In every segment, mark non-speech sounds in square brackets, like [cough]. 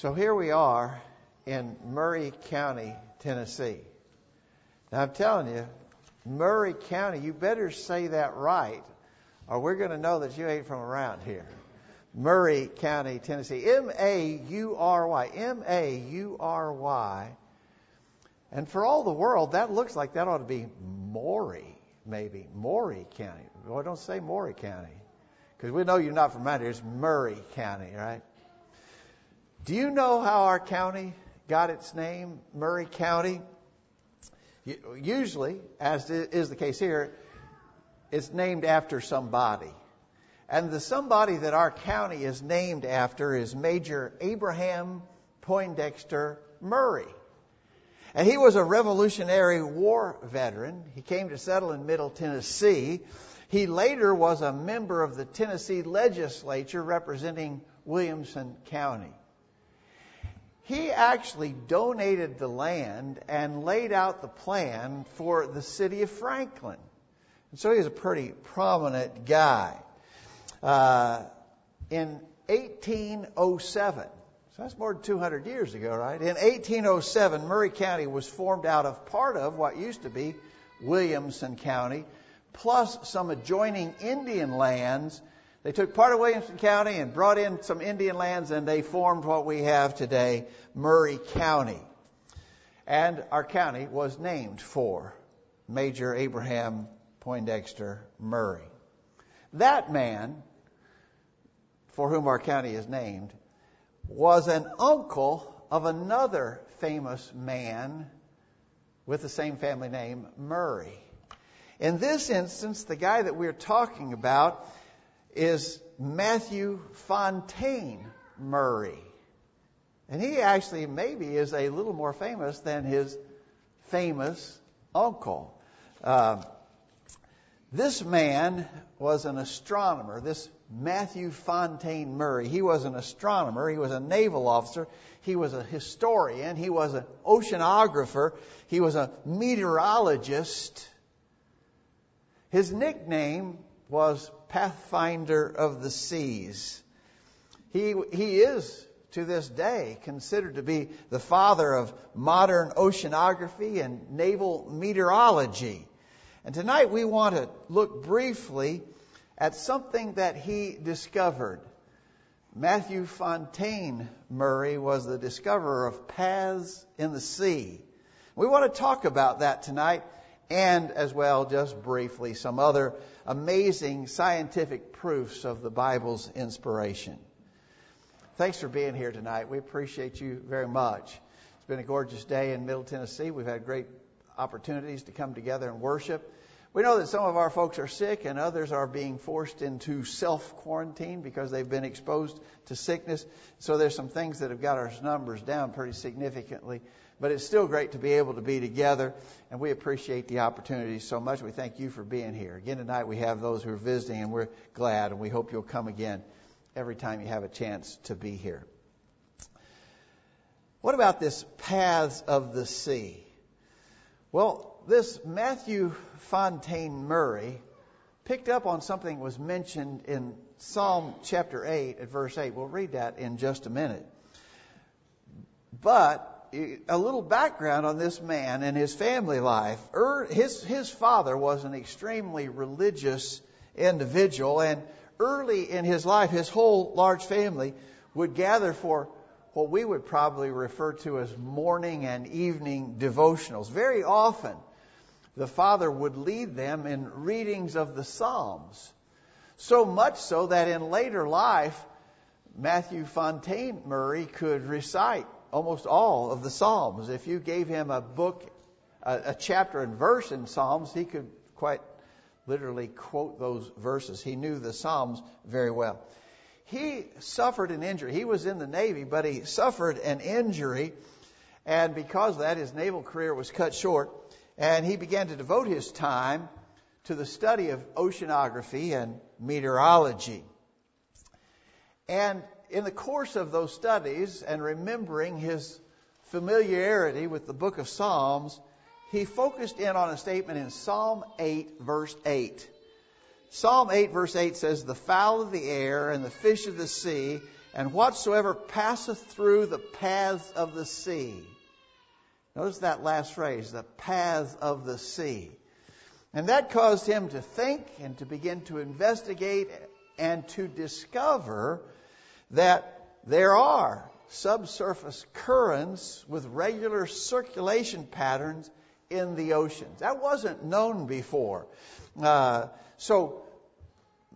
So here we are in Murray County, Tennessee. Now I'm telling you, Murray County, you better say that right, or we're going to know that you ain't from around here. Murray County, Tennessee. M A U R Y. M A U R Y. And for all the world, that looks like that ought to be Maury, maybe. Maury County. Well, don't say Maury County. Because we know you're not from around here. It's Murray County, right? Do you know how our county got its name, Maury County? Usually, as is the case here, it's named after somebody. And the somebody that our county is named after is Major Abraham Poindexter Maury. And he was a Revolutionary War veteran. He came to settle in Middle Tennessee. He later was a member of the Tennessee legislature representing Williamson County he actually donated the land and laid out the plan for the city of Franklin. And so he was a pretty prominent guy. Uh, in 1807, so that's more than 200 years ago, right? In 1807, Maury County was formed out of part of what used to be Williamson County, plus some adjoining Indian lands they took part of Williamson County and brought in some Indian lands, and they formed what we have today, Maury County. And our county was named for Major Abraham Poindexter Maury. That man, for whom our county is named, was an uncle of another famous man with the same family name, Maury. In this instance, the guy that we're talking about is Matthew Fontaine Maury. And he actually maybe is a little more famous than his famous uncle. Uh, this man was an astronomer. This Matthew Fontaine Maury. He was an astronomer. He was a naval officer. He was a historian. He was an oceanographer. He was a meteorologist. His nickname was pathfinder of the seas. He, he is, to this day, considered to be the father of modern oceanography and naval meteorology. And tonight we want to look briefly at something that he discovered. Matthew Fontaine Maury was the discoverer of paths in the sea. We want to talk about that tonight and as well, just briefly, some other amazing scientific proofs of the Bible's inspiration. Thanks for being here tonight. We appreciate you very much. It's been a gorgeous day in Middle Tennessee. We've had great opportunities to come together and worship. We know that some of our folks are sick and others are being forced into self quarantine because they've been exposed to sickness. So there's some things that have got our numbers down pretty significantly. But it's still great to be able to be together, and we appreciate the opportunity so much. We thank you for being here. Again, tonight we have those who are visiting, and we're glad, and we hope you'll come again every time you have a chance to be here. What about this paths of the sea? Well, this Matthew Fontaine Maury picked up on something that was mentioned in Psalm chapter 8 at verse 8. We'll read that in just a minute. But a little background on this man and his family life. Er, his, his father was an extremely religious individual, and early in his life, his whole large family would gather for what we would probably refer to as morning and evening devotionals. Very often, the father would lead them in readings of the Psalms. So much so that in later life, Matthew Fontaine Maury could recite almost all of the Psalms. If you gave him a book, a, a chapter and verse in Psalms, he could quite literally quote those verses. He knew the Psalms very well. He suffered an injury. He was in the Navy, but he suffered an injury, and because of that, his naval career was cut short, and he began to devote his time to the study of oceanography and meteorology. And in the course of those studies and remembering his familiarity with the book of Psalms, he focused in on a statement in Psalm 8, verse 8. Psalm 8, verse 8 says, The fowl of the air and the fish of the sea and whatsoever passeth through the paths of the sea. Notice that last phrase, the paths of the sea. And that caused him to think and to begin to investigate and to discover that there are subsurface currents with regular circulation patterns in the oceans. That wasn't known before. Uh, so,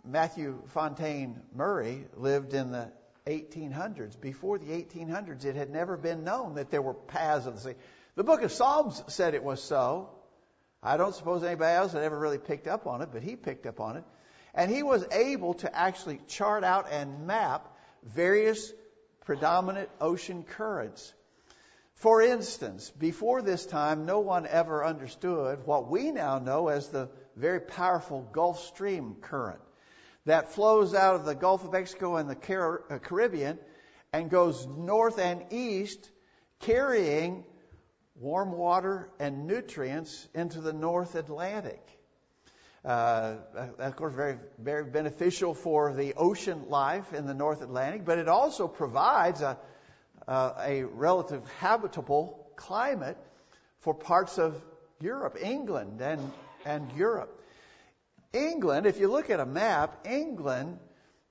Matthew Fontaine Maury lived in the 1800s. Before the 1800s, it had never been known that there were paths of the sea. The book of Psalms said it was so. I don't suppose anybody else had ever really picked up on it, but he picked up on it. And he was able to actually chart out and map various predominant ocean currents. For instance, before this time, no one ever understood what we now know as the very powerful Gulf Stream current that flows out of the Gulf of Mexico and the uh, Caribbean and goes north and east, carrying warm water and nutrients into the North Atlantic. Uh, of course, very, very beneficial for the ocean life in the North Atlantic, but it also provides a, uh, a relative habitable climate for parts of Europe, England and, and Europe. England, if you look at a map, England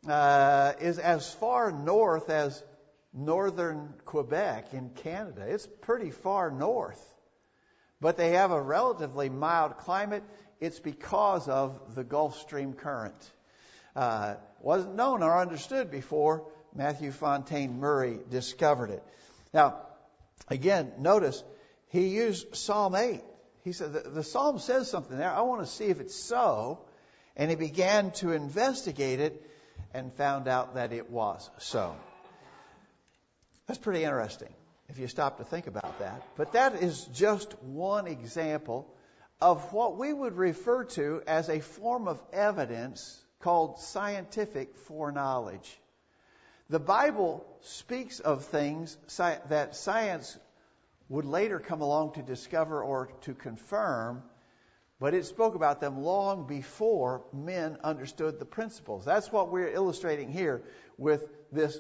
uh, is as far north as northern Quebec in Canada. It's pretty far north. But they have a relatively mild climate it's because of the Gulf Stream current. Uh, wasn't known or understood before Matthew Fontaine Maury discovered it. Now, again, notice he used Psalm 8. He said, the, the Psalm says something there. I want to see if it's so. And he began to investigate it and found out that it was so. That's pretty interesting if you stop to think about that. But that is just one example of what we would refer to as a form of evidence called scientific foreknowledge. The Bible speaks of things that science would later come along to discover or to confirm, but it spoke about them long before men understood the principles. That's what we're illustrating here with this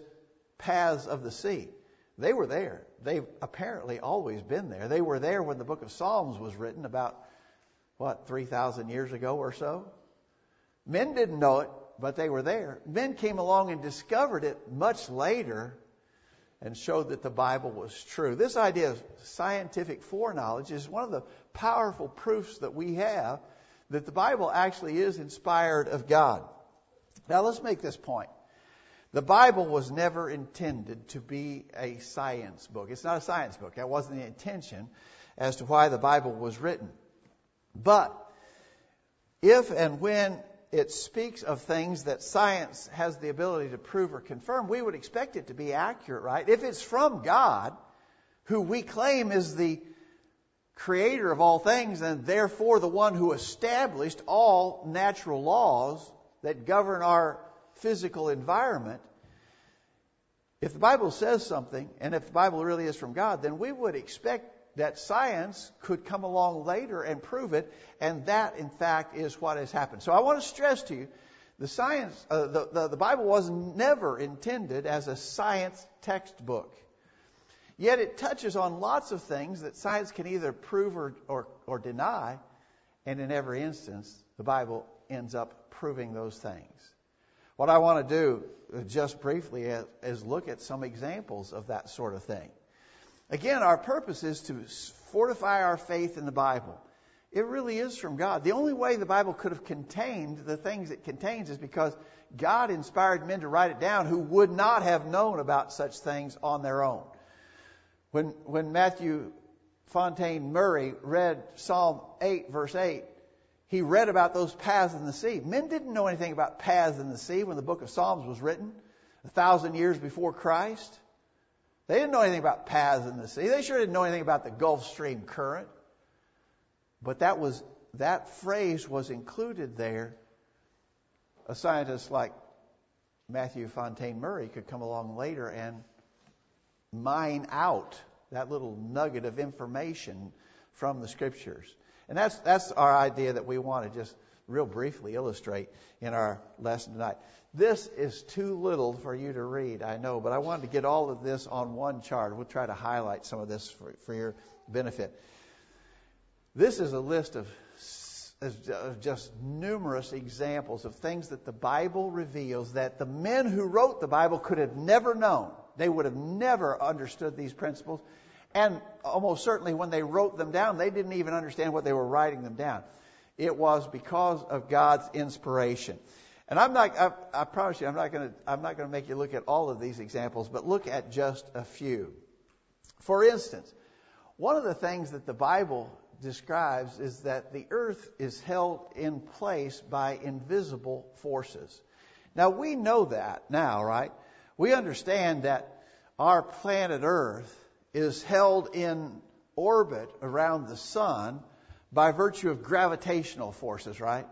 paths of the sea. They were there. They've apparently always been there. They were there when the book of Psalms was written about what, 3,000 years ago or so? Men didn't know it, but they were there. Men came along and discovered it much later and showed that the Bible was true. This idea of scientific foreknowledge is one of the powerful proofs that we have that the Bible actually is inspired of God. Now let's make this point. The Bible was never intended to be a science book. It's not a science book. That wasn't the intention as to why the Bible was written. But if and when it speaks of things that science has the ability to prove or confirm, we would expect it to be accurate, right? If it's from God, who we claim is the creator of all things and therefore the one who established all natural laws that govern our physical environment, if the Bible says something, and if the Bible really is from God, then we would expect that science could come along later and prove it, and that, in fact, is what has happened. So I want to stress to you, the science, uh, the, the, the Bible was never intended as a science textbook. Yet it touches on lots of things that science can either prove or, or, or deny, and in every instance, the Bible ends up proving those things. What I want to do, uh, just briefly, is, is look at some examples of that sort of thing. Again, our purpose is to fortify our faith in the Bible. It really is from God. The only way the Bible could have contained the things it contains is because God inspired men to write it down who would not have known about such things on their own. When, when Matthew Fontaine Maury read Psalm 8, verse 8, he read about those paths in the sea. Men didn't know anything about paths in the sea when the book of Psalms was written, a thousand years before Christ. They didn't know anything about paths in the sea. They sure didn't know anything about the Gulf Stream current. But that was that phrase was included there. A scientist like Matthew Fontaine Maury could come along later and mine out that little nugget of information from the scriptures. And that's that's our idea that we want to just real briefly illustrate in our lesson tonight. This is too little for you to read, I know, but I wanted to get all of this on one chart. We'll try to highlight some of this for, for your benefit. This is a list of, of just numerous examples of things that the Bible reveals that the men who wrote the Bible could have never known. They would have never understood these principles. And almost certainly when they wrote them down, they didn't even understand what they were writing them down. It was because of God's inspiration. And I'm not, I, I promise you, I'm not going to, I'm not going to make you look at all of these examples, but look at just a few. For instance, one of the things that the Bible describes is that the earth is held in place by invisible forces. Now we know that now, right? We understand that our planet Earth is held in orbit around the sun by virtue of gravitational forces, right?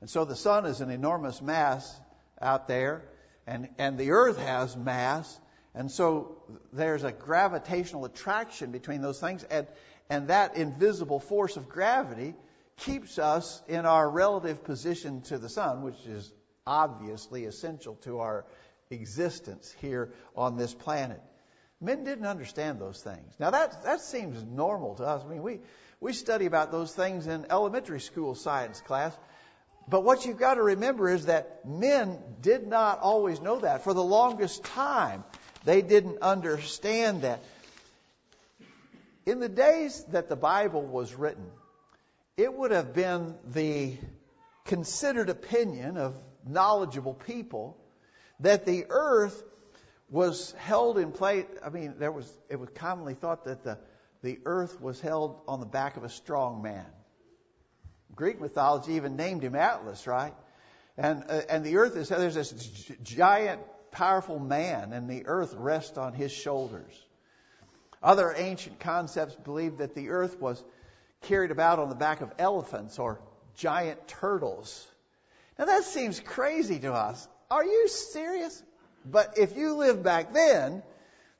And so the sun is an enormous mass out there, and, and the earth has mass, and so there's a gravitational attraction between those things, and, and that invisible force of gravity keeps us in our relative position to the sun, which is obviously essential to our existence here on this planet. Men didn't understand those things. Now that that seems normal to us. I mean, we we study about those things in elementary school science class. But what you've got to remember is that men did not always know that. For the longest time, they didn't understand that. In the days that the Bible was written, it would have been the considered opinion of knowledgeable people that the earth was held in place. I mean, there was it was commonly thought that the the earth was held on the back of a strong man. Greek mythology even named him Atlas, right? And uh, and the earth is there's this giant, powerful man, and the earth rests on his shoulders. Other ancient concepts believed that the earth was carried about on the back of elephants or giant turtles. Now that seems crazy to us. Are you serious? But if you lived back then,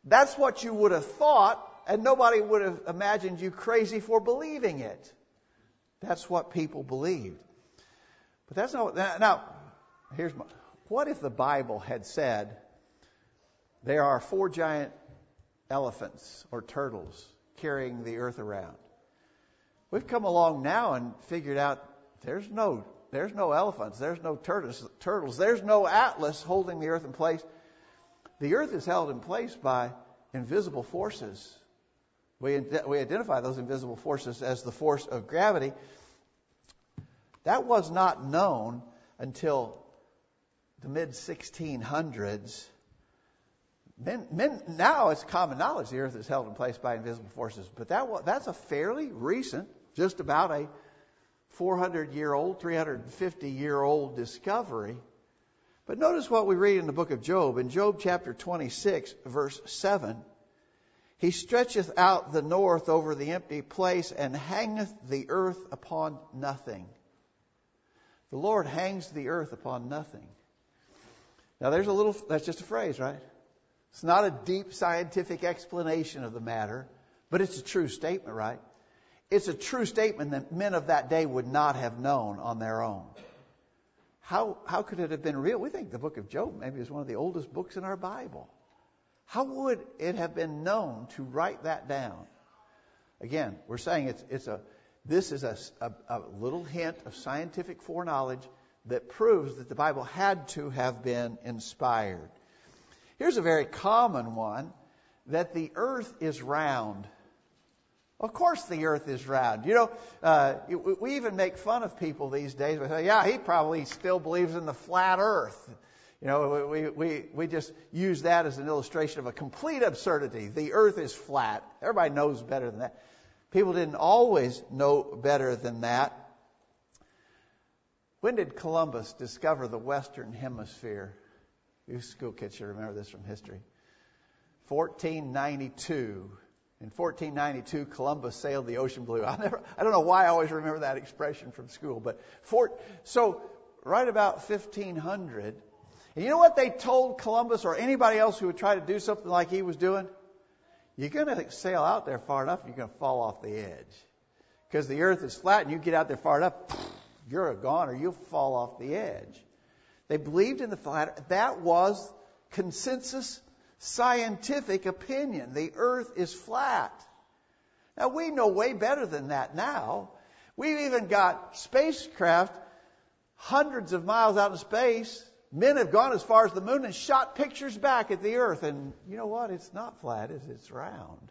that's what you would have thought, and nobody would have imagined you crazy for believing it. That's what people believed. But that's not. Now, here's my. What if the Bible had said there are four giant elephants or turtles carrying the earth around? We've come along now and figured out there's no there's no elephants. There's no turtles. Turtles. There's no Atlas holding the earth in place. The earth is held in place by invisible forces. We, we identify those invisible forces as the force of gravity. That was not known until the mid 1600s. Men, men, now it's common knowledge the earth is held in place by invisible forces, but that, that's a fairly recent, just about a 400 year old, 350 year old discovery. But notice what we read in the book of Job. In Job chapter 26, verse 7, he stretcheth out the north over the empty place and hangeth the earth upon nothing. The Lord hangs the earth upon nothing. Now there's a little, that's just a phrase, right? It's not a deep scientific explanation of the matter, but it's a true statement, right? It's a true statement that men of that day would not have known on their own. How, how could it have been real? We think the book of Job maybe is one of the oldest books in our Bible. How would it have been known to write that down? Again, we're saying it's, it's a, this is a, a, a little hint of scientific foreknowledge that proves that the Bible had to have been inspired. Here's a very common one that the earth is round. Of course, the earth is round. You know, uh, we even make fun of people these days. We say, yeah, he probably still believes in the flat earth. You know, we, we, we just use that as an illustration of a complete absurdity. The earth is flat. Everybody knows better than that. People didn't always know better than that. When did Columbus discover the Western Hemisphere? You school kids should remember this from history. 1492. In 1492, Columbus sailed the ocean blue. [laughs] I never, I don't know why I always remember that expression from school, but Fort, so right about 1500, and you know what they told Columbus or anybody else who would try to do something like he was doing? You're going to sail out there far enough, you're going to fall off the edge. Because the earth is flat, and you get out there far enough, you're a goner. You'll fall off the edge. They believed in the flat. That was consensus scientific opinion. The earth is flat. Now we know way better than that now. We've even got spacecraft hundreds of miles out in space. Men have gone as far as the moon and shot pictures back at the earth. And you know what? It's not flat, it's, it's round.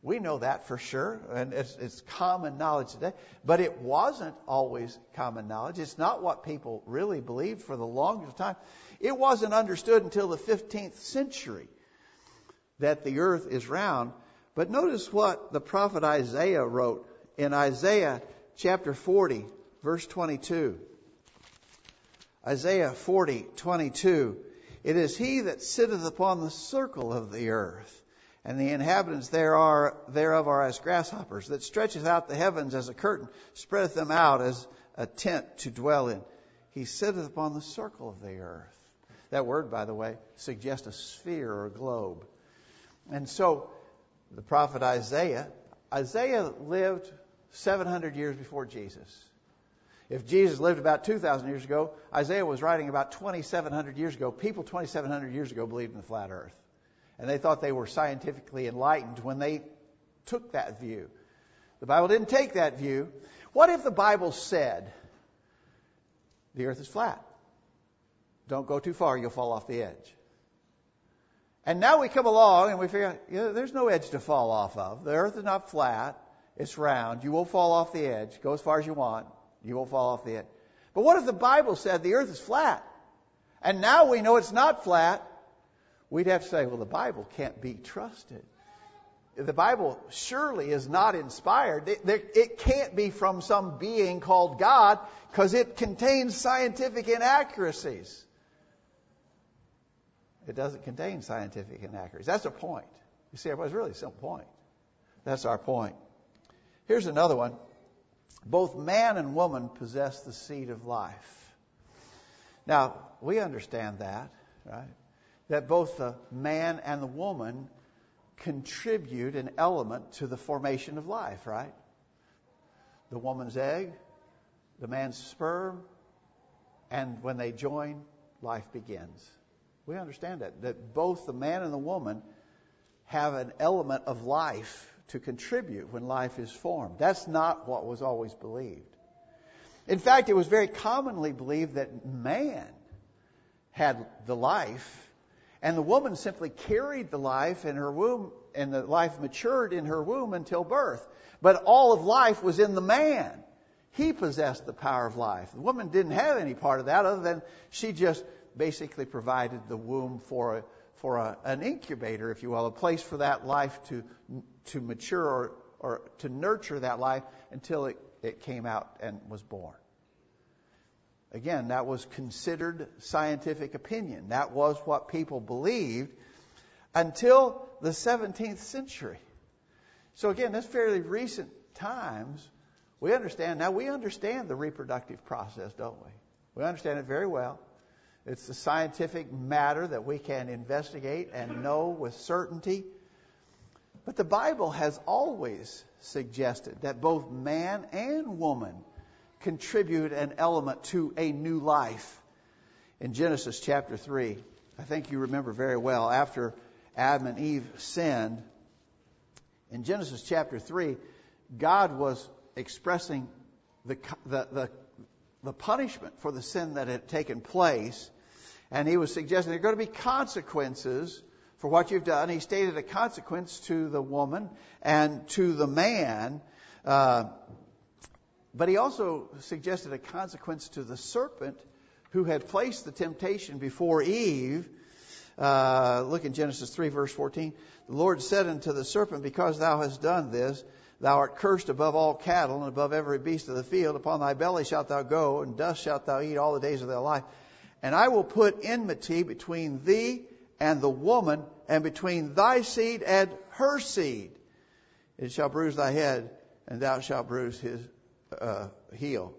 We know that for sure, and it's, it's, common knowledge today. But it wasn't always common knowledge. It's not what people really believed for the longest time. It wasn't understood until the 15th century that the earth is round. But notice what the prophet Isaiah wrote in Isaiah chapter 40, verse 22. Isaiah 40, 22. It is he that sitteth upon the circle of the earth and the inhabitants there are, thereof are as grasshoppers, that stretcheth out the heavens as a curtain, spreadeth them out as a tent to dwell in. He sitteth upon the circle of the earth. That word, by the way, suggests a sphere or a globe. And so, the prophet Isaiah, Isaiah lived 700 years before Jesus. If Jesus lived about 2,000 years ago, Isaiah was writing about 2,700 years ago. People 2,700 years ago believed in the flat earth. And they thought they were scientifically enlightened when they took that view. The Bible didn't take that view. What if the Bible said the earth is flat? Don't go too far, you'll fall off the edge. And now we come along and we figure you know, there's no edge to fall off of. The earth is not flat, it's round. You will fall off the edge. Go as far as you want. You won't fall off the edge. But what if the Bible said the earth is flat? And now we know it's not flat we'd have to say, well, the Bible can't be trusted. The Bible surely is not inspired. It, can't be from some being called God because it contains scientific inaccuracies. It doesn't contain scientific inaccuracies. That's a point. You see, it was really a simple point. That's our point. Here's another one. Both man and woman possess the seed of life. Now, we understand that, right? that both the man and the woman contribute an element to the formation of life, right? The woman's egg, the man's sperm, and when they join, life begins. We understand that, that both the man and the woman have an element of life to contribute when life is formed. That's not what was always believed. In fact, it was very commonly believed that man had the life and the woman simply carried the life in her womb, and the life matured in her womb until birth. But all of life was in the man. He possessed the power of life. The woman didn't have any part of that other than she just basically provided the womb for a, for a, an incubator, if you will, a place for that life to, to mature or, or to nurture that life until it, it came out and was born. Again, that was considered scientific opinion. That was what people believed until the 17th century. So again, that's fairly recent times. We understand, now we understand the reproductive process, don't we? We understand it very well. It's the scientific matter that we can investigate and know with certainty. But the Bible has always suggested that both man and woman contribute an element to a new life. In Genesis chapter 3, I think you remember very well, after Adam and Eve sinned, in Genesis chapter 3, God was expressing the, the, the, the punishment for the sin that had taken place. And he was suggesting there are going to be consequences for what you've done. He stated a consequence to the woman and to the man. Uh, but he also suggested a consequence to the serpent who had placed the temptation before Eve. Uh, look in Genesis 3, verse 14. The Lord said unto the serpent, Because thou hast done this, thou art cursed above all cattle and above every beast of the field. Upon thy belly shalt thou go, and dust shalt thou eat all the days of thy life. And I will put enmity between thee and the woman, and between thy seed and her seed. It shall bruise thy head, and thou shalt bruise his uh, heel?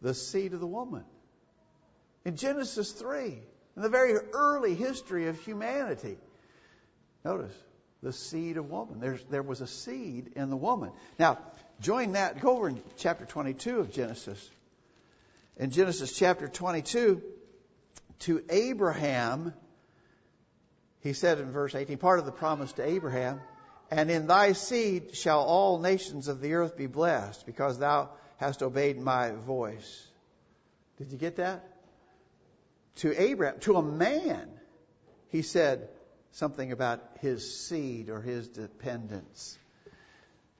The seed of the woman. In Genesis 3, in the very early history of humanity. Notice, the seed of woman. There's, there was a seed in the woman. Now, join that. Go over in chapter 22 of Genesis. In Genesis chapter 22, to Abraham, he said in verse 18, part of the promise to Abraham, and in thy seed shall all nations of the earth be blessed, because thou hast obeyed my voice. Did you get that? To Abraham, to a man, he said something about his seed or his dependence.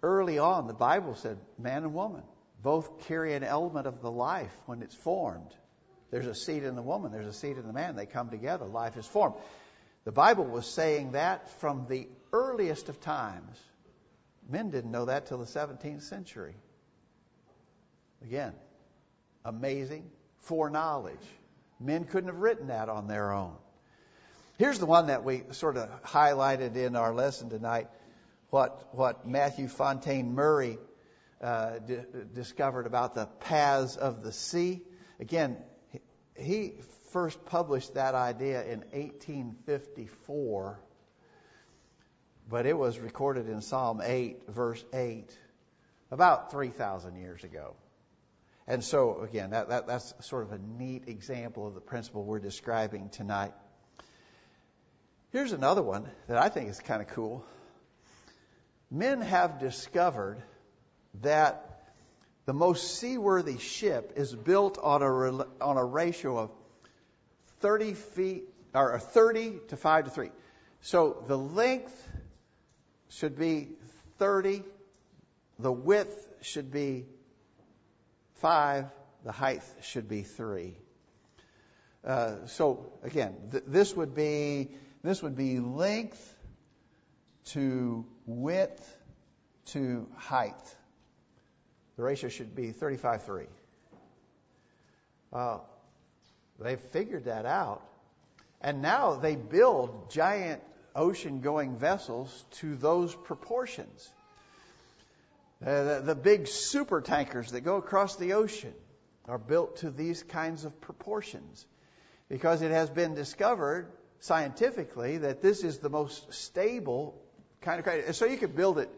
Early on, the Bible said man and woman both carry an element of the life when it's formed. There's a seed in the woman, there's a seed in the man. They come together, life is formed. The Bible was saying that from the earliest of times. Men didn't know that till the 17th century. Again, amazing foreknowledge. Men couldn't have written that on their own. Here's the one that we sort of highlighted in our lesson tonight. What what Matthew Fontaine Maury uh, d- discovered about the paths of the sea. Again, he first published that idea in 1854, but it was recorded in Psalm 8, verse 8, about 3,000 years ago. And so, again, that, that, that's sort of a neat example of the principle we're describing tonight. Here's another one that I think is kind of cool. Men have discovered that the most seaworthy ship is built on a, on a ratio of 30 feet, or 30 to 5 to 3. So the length should be 30, the width should be 5, the height should be 3. Uh, so again, th- this would be this would be length to width to height. The ratio should be 35 3. Uh, they've figured that out. And now they build giant ocean going vessels to those proportions. Uh, the, the big super tankers that go across the ocean are built to these kinds of proportions because it has been discovered scientifically that this is the most stable kind of crater. So you could build it,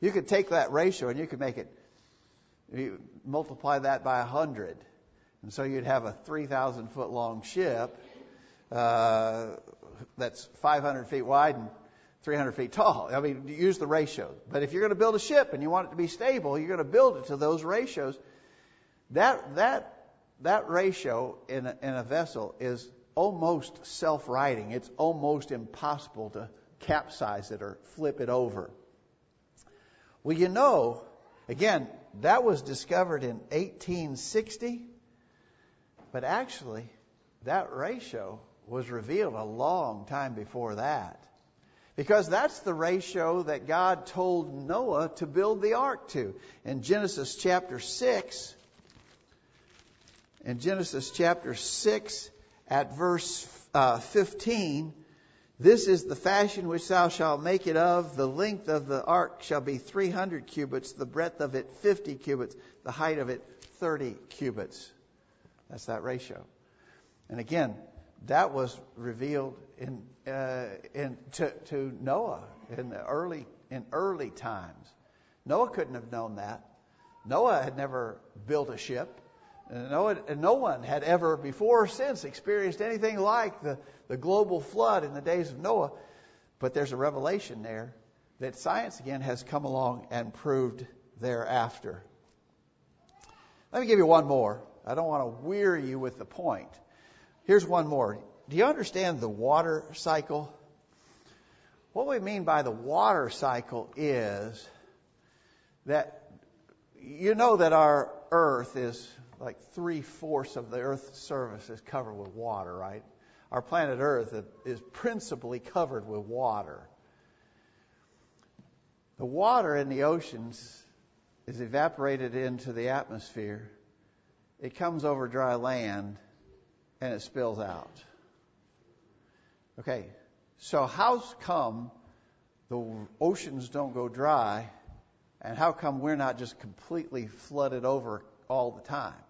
you could take that ratio and you could make it, you multiply that by 100. And so you'd have a 3,000 foot long ship uh, that's 500 feet wide and 300 feet tall. I mean, use the ratios. But if you're going to build a ship and you want it to be stable, you're going to build it to those ratios. That that that ratio in a, in a vessel is almost self-righting. It's almost impossible to capsize it or flip it over. Well, you know, again, that was discovered in 1860, but actually, that ratio was revealed a long time before that. Because that's the ratio that God told Noah to build the ark to. In Genesis chapter 6, in Genesis chapter 6 at verse uh, 15, this is the fashion which thou shalt make it of. The length of the ark shall be 300 cubits, the breadth of it 50 cubits, the height of it 30 cubits. That's that ratio. And again, that was revealed in, uh, in to, to Noah in the early in early times. Noah couldn't have known that. Noah had never built a ship. No, no one had ever before or since experienced anything like the, the global flood in the days of Noah. But there's a revelation there that science again has come along and proved thereafter. Let me give you one more. I don't want to weary you with the point. Here's one more. Do you understand the water cycle? What we mean by the water cycle is that you know that our earth is like three fourths of the earth's surface is covered with water, right? Our planet Earth is principally covered with water. The water in the oceans is evaporated into the atmosphere. It comes over dry land and it spills out. Okay, so how come the oceans don't go dry and how come we're not just completely flooded over all the time?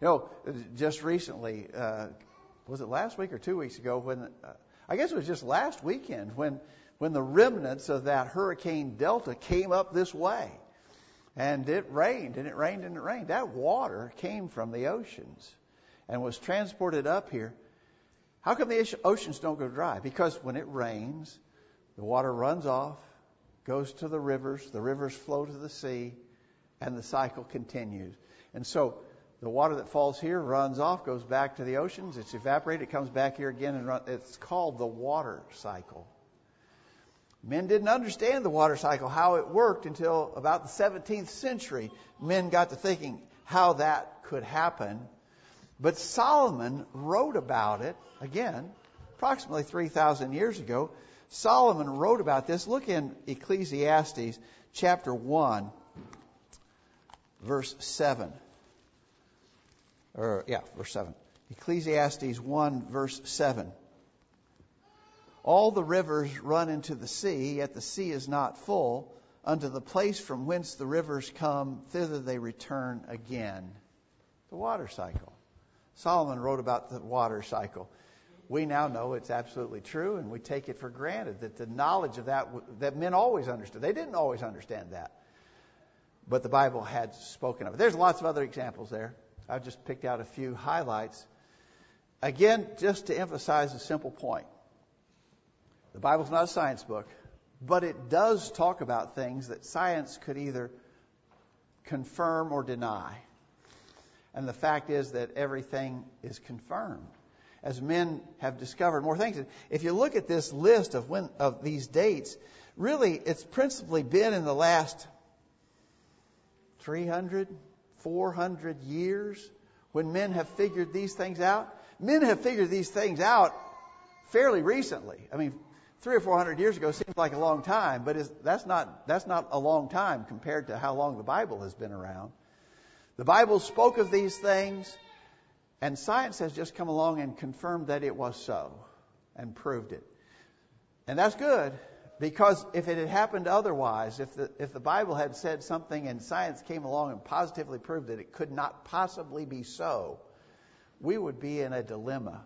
You know, just recently, uh, was it last week or two weeks ago when, uh, I guess it was just last weekend when when the remnants of that Hurricane Delta came up this way. And it rained, and it rained, and it rained. That water came from the oceans and was transported up here. How come the oceans don't go dry? Because when it rains, the water runs off, goes to the rivers, the rivers flow to the sea, and the cycle continues. And so the water that falls here runs off, goes back to the oceans, it's evaporated, it comes back here again, and run, it's called the water cycle. Men didn't understand the water cycle, how it worked, until about the 17th century. Men got to thinking how that could happen. But Solomon wrote about it, again, approximately 3,000 years ago. Solomon wrote about this. Look in Ecclesiastes chapter 1, verse 7. Or, yeah, verse 7. Ecclesiastes 1, verse 7. All the rivers run into the sea, yet the sea is not full. Unto the place from whence the rivers come, thither they return again. The water cycle. Solomon wrote about the water cycle. We now know it's absolutely true, and we take it for granted that the knowledge of that that men always understood. They didn't always understand that, but the Bible had spoken of it. There's lots of other examples there. I've just picked out a few highlights. Again, just to emphasize a simple point. The Bible's not a science book, but it does talk about things that science could either confirm or deny. And the fact is that everything is confirmed as men have discovered more things. If you look at this list of when of these dates, really it's principally been in the last 300, 400 years when men have figured these things out. Men have figured these things out fairly recently. I mean, three or four hundred years ago seems like a long time, but that's not that's not a long time compared to how long the Bible has been around. The Bible spoke of these things, and science has just come along and confirmed that it was so, and proved it. And that's good because if it had happened otherwise, if the if the Bible had said something and science came along and positively proved that it could not possibly be so, we would be in a dilemma.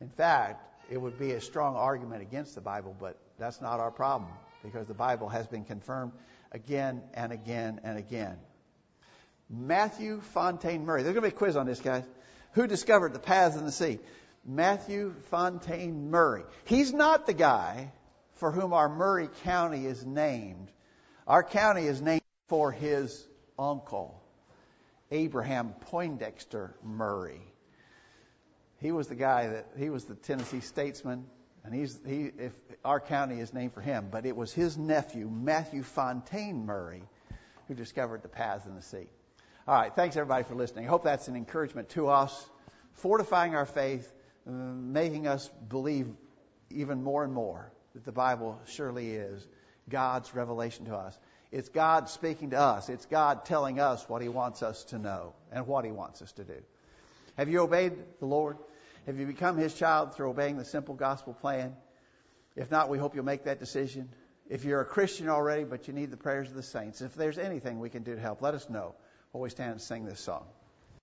In fact, it would be a strong argument against the Bible, but that's not our problem because the Bible has been confirmed again and again and again. Matthew Fontaine Maury. There's going to be a quiz on this, guys. Who discovered the paths in the sea? Matthew Fontaine Maury. He's not the guy for whom our Maury County is named. Our county is named for his uncle, Abraham Poindexter Maury. He was the guy that he was the Tennessee statesman, and he's he. If our county is named for him, but it was his nephew Matthew Fontaine Maury who discovered the paths in the sea. All right, thanks everybody for listening. I hope that's an encouragement to us, fortifying our faith, making us believe even more and more that the Bible surely is God's revelation to us. It's God speaking to us. It's God telling us what He wants us to know and what He wants us to do. Have you obeyed the Lord? Have you become His child through obeying the simple gospel plan? If not, we hope you'll make that decision. If you're a Christian already, but you need the prayers of the saints, if there's anything we can do to help, let us know while we stand and sing this song.